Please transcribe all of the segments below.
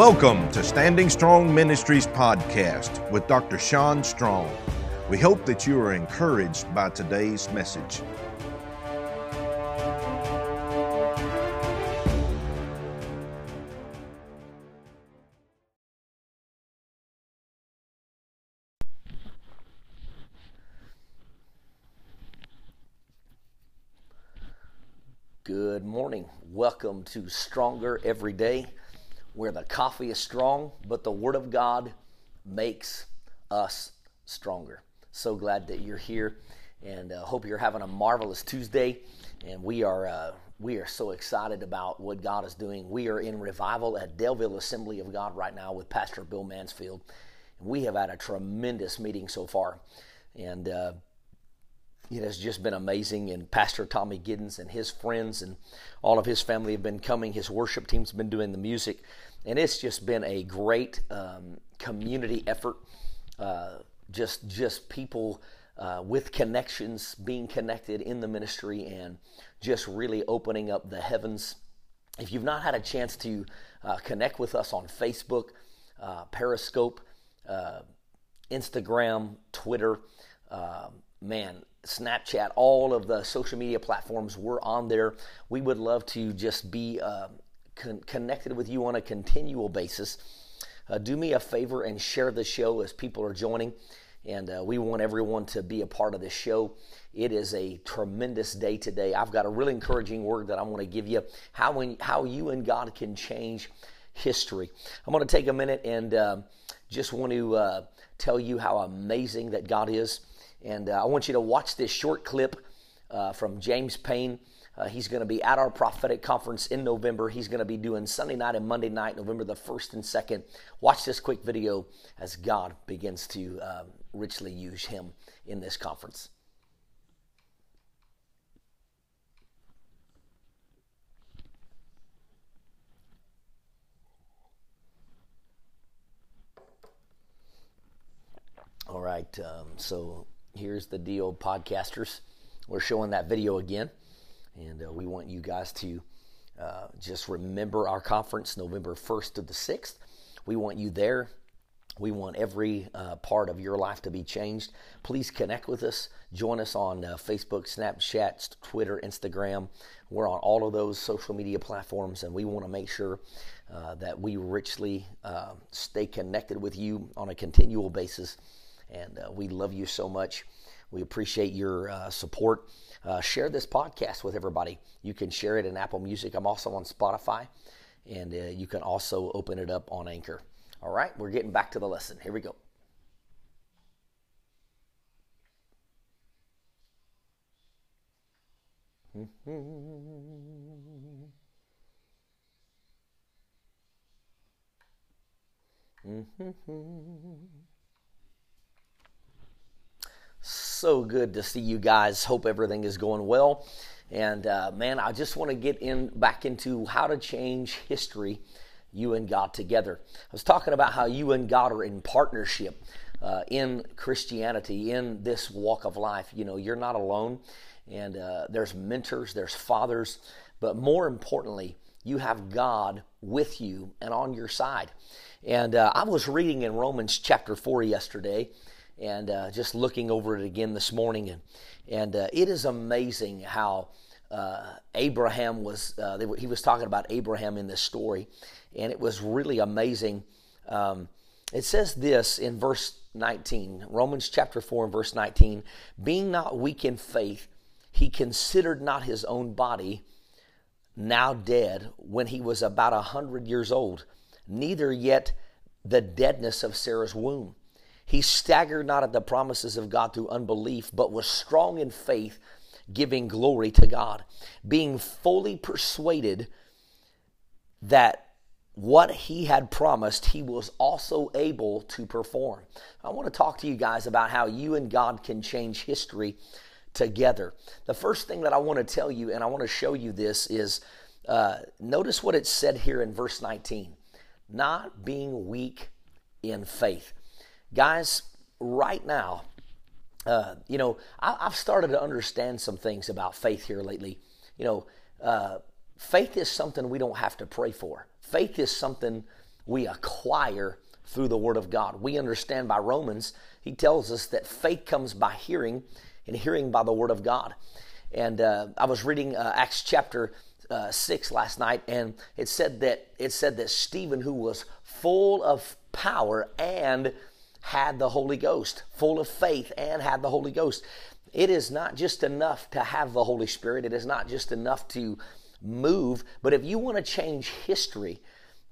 Welcome to Standing Strong Ministries podcast with Dr. Sean Strong. We hope that you are encouraged by today's message. Good morning. Welcome to Stronger Every Day, where the coffee is strong, but the Word of God makes us stronger. So glad that you're here, and uh, hope you're having a marvelous Tuesday. And we are uh, we are so excited about what God is doing. We are in revival at Delville Assembly of God right now with Pastor Bill Mansfield. We have had a tremendous meeting so far, and. Uh, it has just been amazing. And Pastor Tommy Giddens and his friends and all of his family have been coming. His worship team's been doing the music, and it's just been a great um, community effort. Uh, just just people uh, with connections being connected in the ministry and just really opening up the heavens. If you've not had a chance to uh, connect with us on Facebook, uh, Periscope, uh, Instagram, Twitter, um, man, Snapchat, all of the social media platforms, we're on there. We would love to just be uh, con- connected with you on a continual basis. Uh, do me a favor and share the show as people are joining. And uh, we want everyone to be a part of this show. It is a tremendous day today. I've got a really encouraging word that I want to give you how, when, how you and God can change history. I'm going to take a minute and uh, just want to uh, tell you how amazing that God is. And uh, I want you to watch this short clip uh, from James Payne. Uh, he's going to be at our prophetic conference in November. He's going to be doing Sunday night and Monday night, November the 1st and 2nd. Watch this quick video as God begins to um, richly use him in this conference. All right, um, so here's the deal, podcasters. We're showing that video again, and uh, we want you guys to uh, just remember our conference, November 1st to the 6th. We want you there. We want every uh, part of your life to be changed. Please connect with us. Join us on uh, Facebook, Snapchat, Twitter, Instagram. We're on all of those social media platforms, and we want to make sure uh, that we richly uh, stay connected with you on a continual basis and uh, we love you so much. We appreciate your uh, support. Uh, share this podcast with everybody. You can share it in Apple Music. I'm also on Spotify, and uh, you can also open it up on Anchor. All right, we're getting back to the lesson. Here we go. So good to see you guys. Hope everything is going well. And uh, man, I just want to get in back into how to change history, you and God together. I was talking about how you and God are in partnership uh, in Christianity, in this walk of life. You know, you're not alone, and uh, there's mentors, there's fathers, but more importantly, you have God with you and on your side. And uh, I was reading in Romans chapter 4 yesterday and uh, just looking over it again this morning, and and uh, it is amazing how uh, Abraham was. Uh, was talking about Abraham in this story, and it was really amazing. Um, it says this in verse 19, Romans chapter 4 and verse 19, being not weak in faith, he considered not his own body now dead when he was about a hundred years old, neither yet the deadness of Sarah's womb. He staggered not at the promises of God through unbelief, but was strong in faith, giving glory to God, being fully persuaded that what he had promised, he was also able to perform. I want to talk to you guys about how you and God can change history together. The first thing that I want to tell you, and I want to show you this, is uh, notice what it said here in verse 19 not being weak in faith. Guys, right now, uh, you know, I, have started to understand some things about faith here lately. You know, uh, faith is something we don't have to pray for. Faith is something we acquire through the Word of God. We understand by Romans, he tells us that faith comes by hearing, and hearing by the Word of God. And uh, I was reading uh, Acts chapter uh, six last night, and it said that it said that Stephen, who was full of power and had the Holy Ghost, full of faith and had the Holy Ghost. It is not just enough to have the Holy Spirit. It is not just enough to move. But if you want to change history,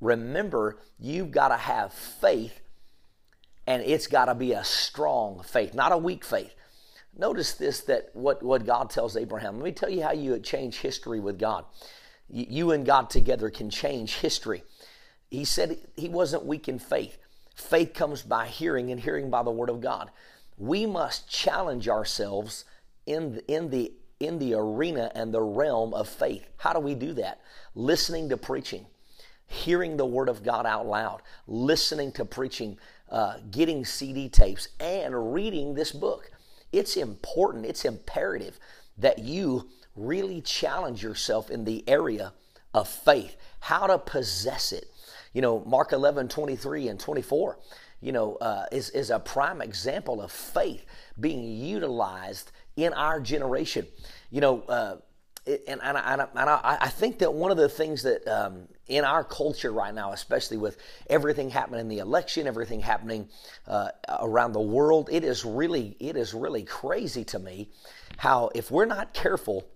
remember you've got to have faith, and it's got to be a strong faith, not a weak faith. Notice this that what, what God tells Abraham. Let me tell you how you change history with God. You and God together can change history. He said he wasn't weak in faith. Faith comes by hearing, and hearing by the word of God. We must challenge ourselves in, in, the, in the arena and the realm of faith. How do we do that? Listening to preaching, hearing the word of God out loud, listening to preaching, uh, getting CD tapes, and reading this book. It's important, it's imperative that you really challenge yourself in the area of faith, how to possess it. You know, Mark 11, 23 and 24, you know, uh, is, is a prime example of faith being utilized in our generation. You know, uh, and, and, and, and I, I, think that one of the things that um, in our culture right now, especially with everything happening in the election, everything happening uh, around the world, it is really it is really crazy to me how if we're not careful,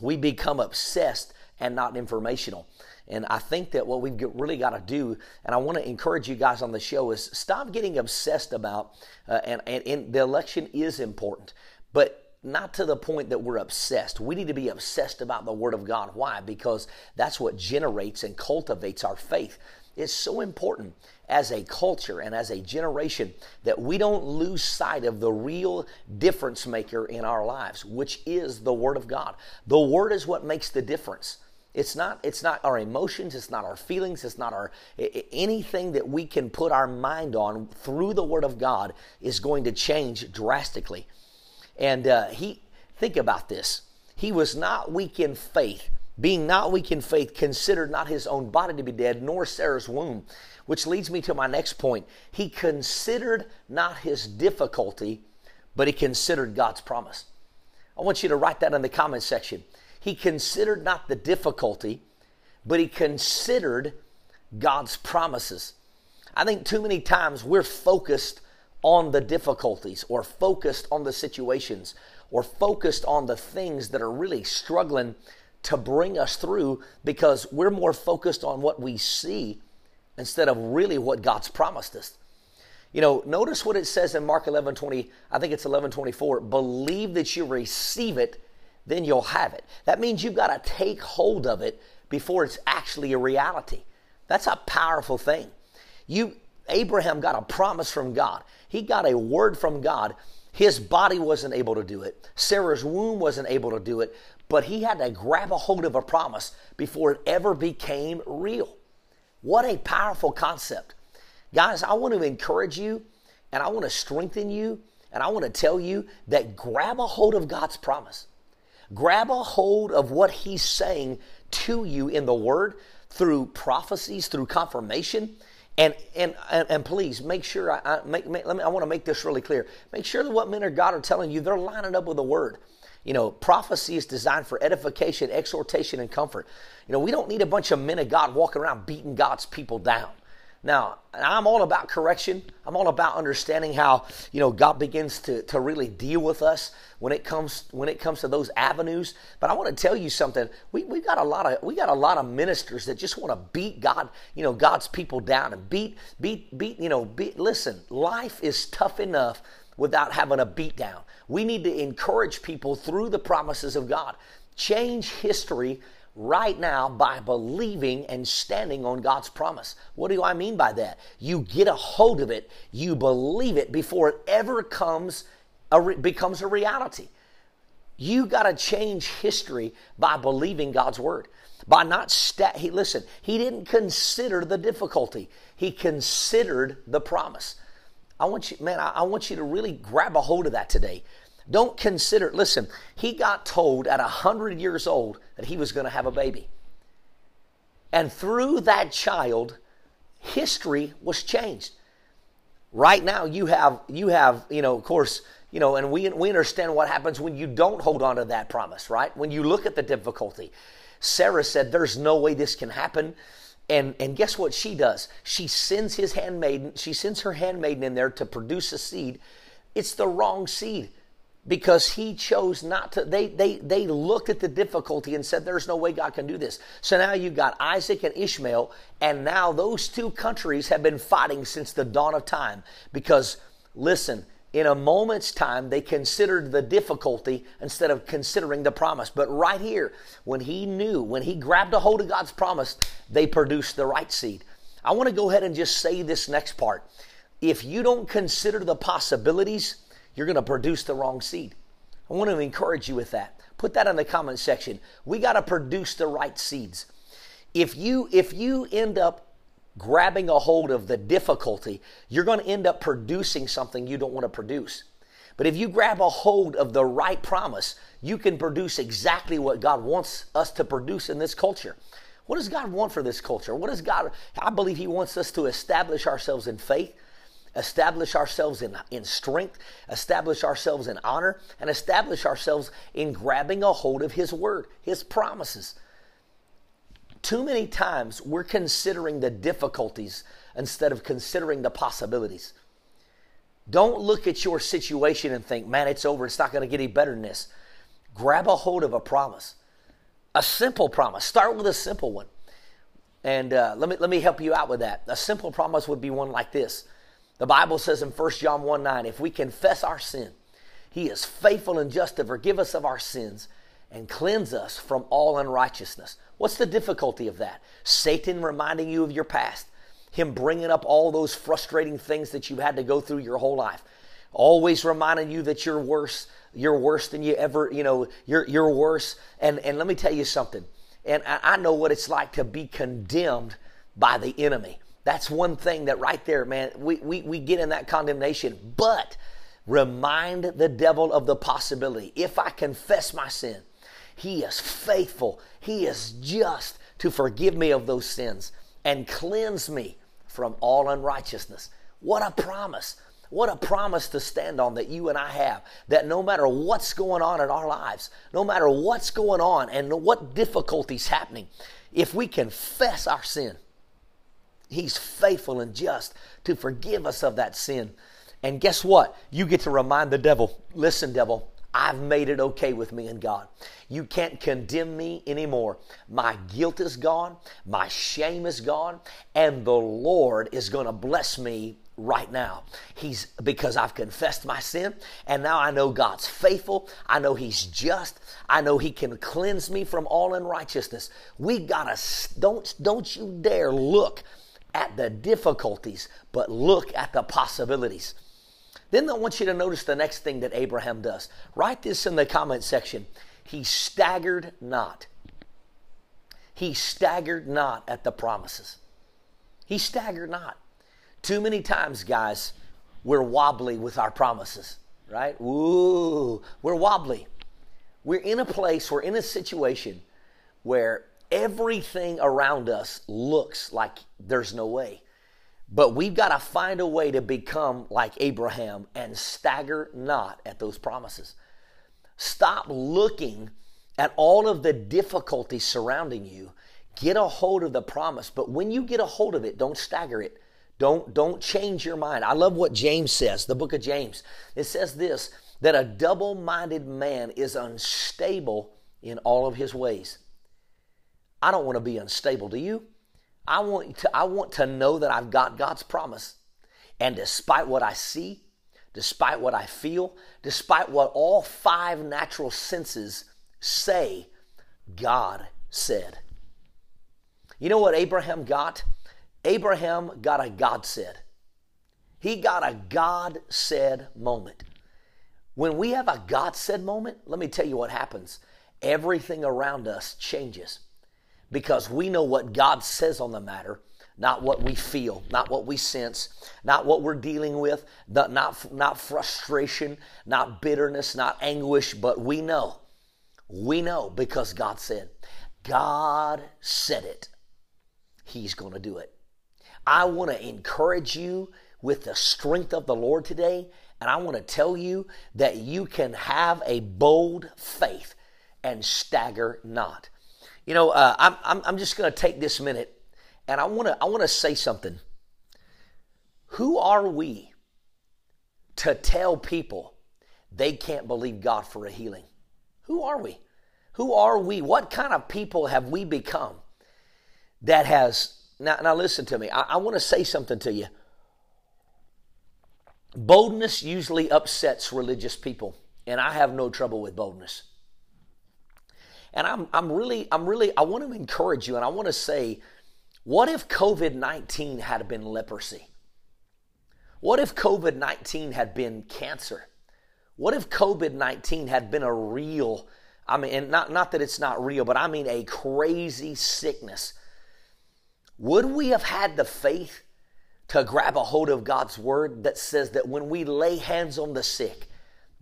we become obsessed and not informational. And I think that what we've really got to do, and I want to encourage you guys on the show, is stop getting obsessed about, uh, and, and, and the election is important, but not to the point that we're obsessed. We need to be obsessed about the Word of God. Why? Because that's what generates and cultivates our faith. It's so important as a culture and as a generation that we don't lose sight of the real difference maker in our lives, which is the Word of God. The Word is what makes the difference. It's not, it's not our emotions, it's not our feelings, it's not our anything that we can put our mind on through the Word of God is going to change drastically. And uh, he, think about this. He was not weak in faith. Being not weak in faith, considered not his own body to be dead, nor Sarah's womb. Which leads me to my next point. He considered not his difficulty, but he considered God's promise. I want you to write that in the comment section. He considered not the difficulty, but he considered God's promises. I think too many times we're focused on the difficulties or focused on the situations or focused on the things that are really struggling to bring us through because we're more focused on what we see instead of really what God's promised us. You know, notice what it says in Mark 11 20, I think it's 11 24. Believe that you receive it, then you'll have it. That means you've got to take hold of it before it's actually a reality. That's a powerful thing. You Abraham got a promise from God. He got a word from God. His body wasn't able to do it. Sarah's womb wasn't able to do it, but he had to grab a hold of a promise before it ever became real. What a powerful concept. Guys, I want to encourage you and I want to strengthen you and I want to tell you that grab a hold of God's promise. Grab a hold of what He's saying to you in the Word through prophecies, through confirmation, and, and, and, please make sure I, I make, make, let me, I want to make this really clear. Make sure that what men of God are telling you, they're lining up with the word. You know, prophecy is designed for edification, exhortation, and comfort. You know, we don't need a bunch of men of God walking around beating God's people down. Now, I'm all about correction. I'm all about understanding how, you know, God begins to, to really deal with us when it comes when it comes to those avenues. But I want to tell you something. We we got a lot of we got a lot of ministers that just want to beat God, you know, God's people down and beat beat beat, you know, beat listen, life is tough enough without having a beat down. We need to encourage people through the promises of God. Change history right now by believing and standing on God's promise. What do I mean by that? You get a hold of it, you believe it before it ever comes a re- becomes a reality. You got to change history by believing God's word. By not stat he listen, he didn't consider the difficulty. He considered the promise. I want you man, I, I want you to really grab a hold of that today. Don't consider, listen, he got told at 100 years old that he was going to have a baby. And through that child, history was changed. Right now, you have, you have, you know, of course, you know, and we, we understand what happens when you don't hold on to that promise, right? When you look at the difficulty. Sarah said, There's no way this can happen. And, and guess what she does? She sends his handmaiden, she sends her handmaiden in there to produce a seed. It's the wrong seed because he chose not to they they they looked at the difficulty and said there's no way god can do this. So now you've got isaac and ishmael and now those two countries have been fighting since the dawn of time because listen in a moment's time they considered the difficulty instead of considering the promise. But right here when he knew when he grabbed a hold of god's promise they produced the right seed. I want to go ahead and just say this next part. If you don't consider the possibilities you're going to produce the wrong seed. I want to encourage you with that. Put that in the comment section. We got to produce the right seeds. If you if you end up grabbing a hold of the difficulty, you're going to end up producing something you don't want to produce. But if you grab a hold of the right promise, you can produce exactly what God wants us to produce in this culture. What does God want for this culture? What does God I believe he wants us to establish ourselves in faith establish ourselves in, in strength, establish ourselves in honor, and establish ourselves in grabbing a hold of His Word, His promises. Too many times we're considering the difficulties instead of considering the possibilities. Don't look at your situation and think, man, it's over. It's not going to get any better than this. Grab a hold of a promise, a simple promise. Start with a simple one. And uh, let, me, let me help you out with that. A simple promise would be one like this the Bible says in 1 John 1 9, if we confess our sin, he is faithful and just to forgive us of our sins and cleanse us from all unrighteousness. What's the difficulty of that? Satan reminding you of your past, him bringing up all those frustrating things that you've had to go through your whole life, always reminding you that you're worse, you're worse than you ever, you know, you're, you're worse. And, and let me tell you something, and I, I know what it's like to be condemned by the enemy. That's one thing that right there, man, we, we, we get in that condemnation. But remind the devil of the possibility. If I confess my sin, he is faithful, he is just to forgive me of those sins and cleanse me from all unrighteousness. What a promise. What a promise to stand on that you and I have. That no matter what's going on in our lives, no matter what's going on and what difficulties happening, if we confess our sin, He's faithful and just to forgive us of that sin. And guess what? You get to remind the devil listen, devil, I've made it okay with me and God. You can't condemn me anymore. My guilt is gone, my shame is gone, and the Lord is going to bless me right now. He's because I've confessed my sin and now I know God's faithful. I know he's just. I know he can cleanse me from all unrighteousness. We got to don't don't you dare look at the difficulties, but look at the possibilities. Then I want you to notice the next thing that Abraham does. Write this in the comment section. He staggered not. He staggered not at the promises. He staggered not. Too many times, guys, we're wobbly with our promises, right? Ooh, we're wobbly. We're in a place, we're in a situation where everything around us looks like there's no way. But we've got to find a way to become like Abraham and stagger not at those promises. Stop looking at all of the difficulties surrounding you. Get a hold of the promise, but when you get a hold of it, don't stagger it. Don't don't change your mind. I love what James says, the book of James. It says this that a double-minded man is unstable in all of his ways. I don't want to be unstable. Do you? I want to, I want to know that I've got God's promise. And despite what I see, despite what I feel, despite what all five natural senses say, God said. You know what Abraham got? Abraham got a God said. He got a God said moment. When we have a God said moment, let me tell you what happens. Everything around us changes because we know what God says on the matter, not what we feel, not what we sense, not what we're dealing with, not, not, not frustration, not bitterness, not anguish, but we know. We know because God said, God said it. He's going to do it. I want to encourage you with the strength of the Lord today. And I want to tell you that you can have a bold faith and stagger not. You know, uh, I'm, I'm, I'm just going to take this minute and I want to I want to say something. Who are we to tell people they can't believe God for a healing? Who are we? Who are we? What kind of people have we become that has now, now listen to me. I, I want to say something to you. Boldness usually upsets religious people, and I have no trouble with boldness. And I'm, I'm really, I'm really, I want to encourage you and I want to say, what if COVID 19 had been leprosy? What if COVID 19 had been cancer? What if COVID 19 had been a real, I mean, and not, not that it's not real, but I mean a crazy sickness? Would we have had the faith to grab a hold of God's word that says that when we lay hands on the sick,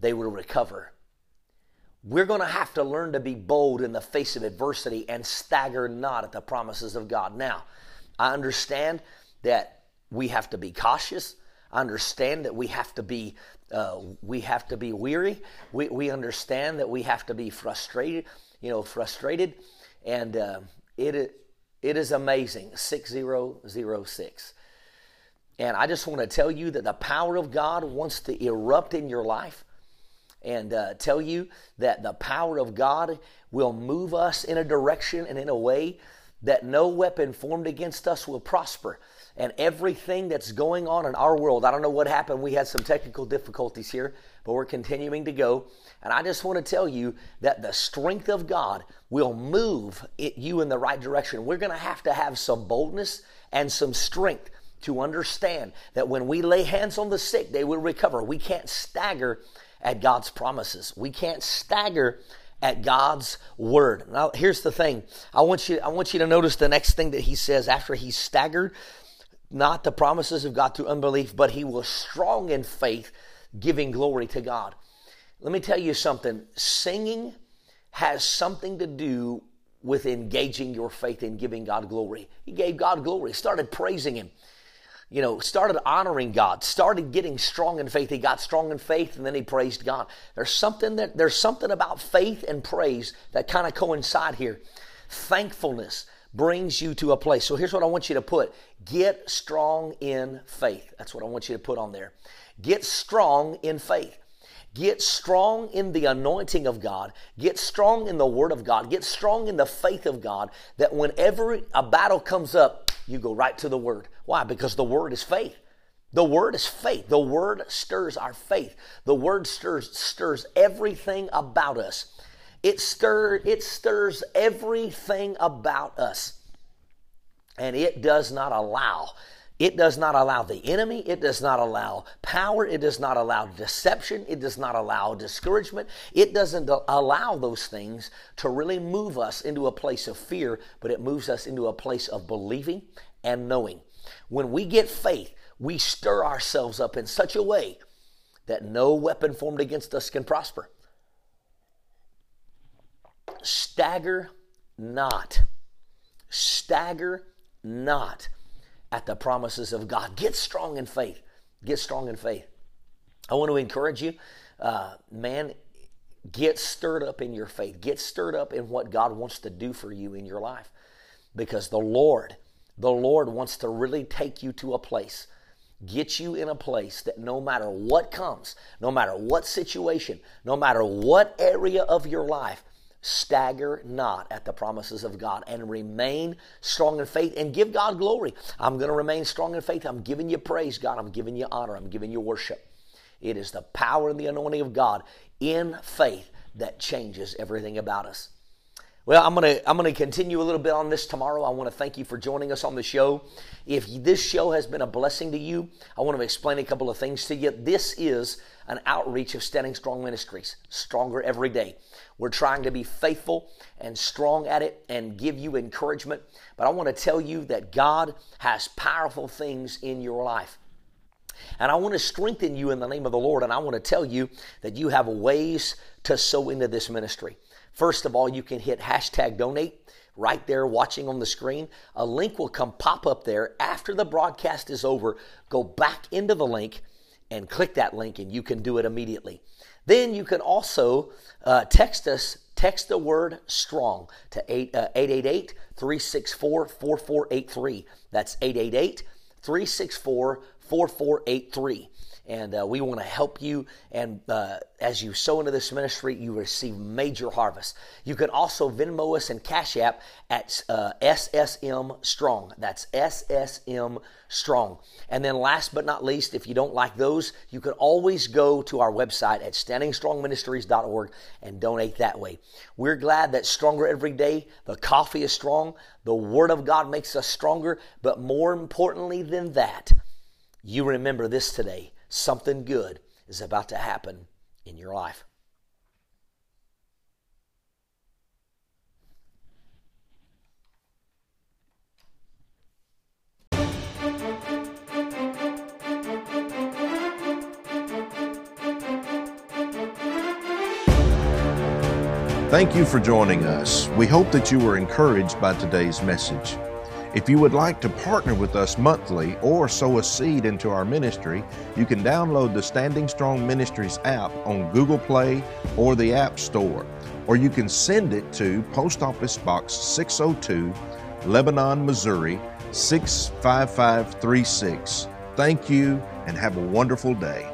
they will recover? We're going to have to learn to be bold in the face of adversity and stagger not at the promises of God. Now, I understand that we have to be cautious. I understand that we have to be uh, we have to be weary. We, we understand that we have to be frustrated. You know, frustrated, and uh, it it is amazing. Six zero zero six. And I just want to tell you that the power of God wants to erupt in your life and uh, tell you that the power of God will move us in a direction and in a way that no weapon formed against us will prosper. And everything that's going on in our world, I don't know what happened. We had some technical difficulties here, but we're continuing to go. And I just want to tell you that the strength of God will move it, you in the right direction. We're going to have to have some boldness and some strength to understand that when we lay hands on the sick, they will recover. We can't stagger at God's promises. We can't stagger at God's word. Now, here's the thing. I want you, I want you to notice the next thing that he says after he staggered, not the promises of God through unbelief, but he was strong in faith, giving glory to God. Let me tell you something. Singing has something to do with engaging your faith in giving God glory. He gave God glory, started praising him you know, started honoring God, started getting strong in faith. He got strong in faith and then he praised God. There's something that there's something about faith and praise that kind of coincide here. Thankfulness brings you to a place. So here's what I want you to put. Get strong in faith. That's what I want you to put on there. Get strong in faith. Get strong in the anointing of God. Get strong in the Word of God. Get strong in the faith of God that whenever a battle comes up, you go right to the Word. Why? Because the Word is faith. The Word is faith. The Word stirs our faith. The Word stirs, stirs everything about us. It, stir, it stirs everything about us. And it does not allow it does not allow the enemy. It does not allow power. It does not allow deception. It does not allow discouragement. It doesn't allow those things to really move us into a place of fear, but it moves us into a place of believing and knowing. When we get faith, we stir ourselves up in such a way that no weapon formed against us can prosper. Stagger not. Stagger not at the promises of God. Get strong in faith. Get strong in faith. I want to encourage you, uh, man, get stirred up in your faith. Get stirred up in what God wants to do for you in your life. Because the Lord, the Lord wants to really take you to a place, get you in a place that no matter what comes, no matter what situation, no matter what area of your life, stagger not at the promises of God and remain strong in faith and give God glory. I'm going to remain strong in faith. I'm giving you praise, God. I'm giving you honor. I'm giving you worship. It is the power and the anointing of God in faith that changes everything about us. Well, I'm to I'm to continue a little bit on this tomorrow. I want to thank you for joining us on the show. If this show has been a blessing to you, I want to explain a couple of things to you. This is an outreach of Standing Strong Ministries, stronger every day. We're trying to be faithful and strong at it and give you encouragement. But I want to tell you that God has powerful things in your life. And I want to strengthen you in the name of the Lord. And I want to tell you that you have ways to sow into this ministry. First of all, you can hit hashtag donate right there watching on the screen, a link will come pop up there after the broadcast is over. Go back into the link and click that link, and you can do it immediately. Then you can also uh, text us, text the word strong to 888 364 4483. That's 888 364 4483 and uh, we want to help you. And uh, as you sow into this ministry, you receive major harvest. You can also Venmo us and Cash App at uh, SSM Strong. That's SSM Strong. And then, last but not least, if you don't like those, you can always go to our website at standingstrongministries.org and donate that way. We're glad that stronger every day. The coffee is strong. The Word of God makes us stronger. But more importantly than that, you remember this today something good is about to happen in your life. Thank you for joining us. We hope that you were encouraged by today's message. If you would like to partner with us monthly or sow a seed into our ministry, you can download the Standing Strong Ministries app on Google Play or the App Store, or you can send it to Post Office Box 602, Lebanon, Missouri 65536. Thank you and have a wonderful day.